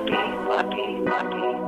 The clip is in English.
lucky, lucky, lucky.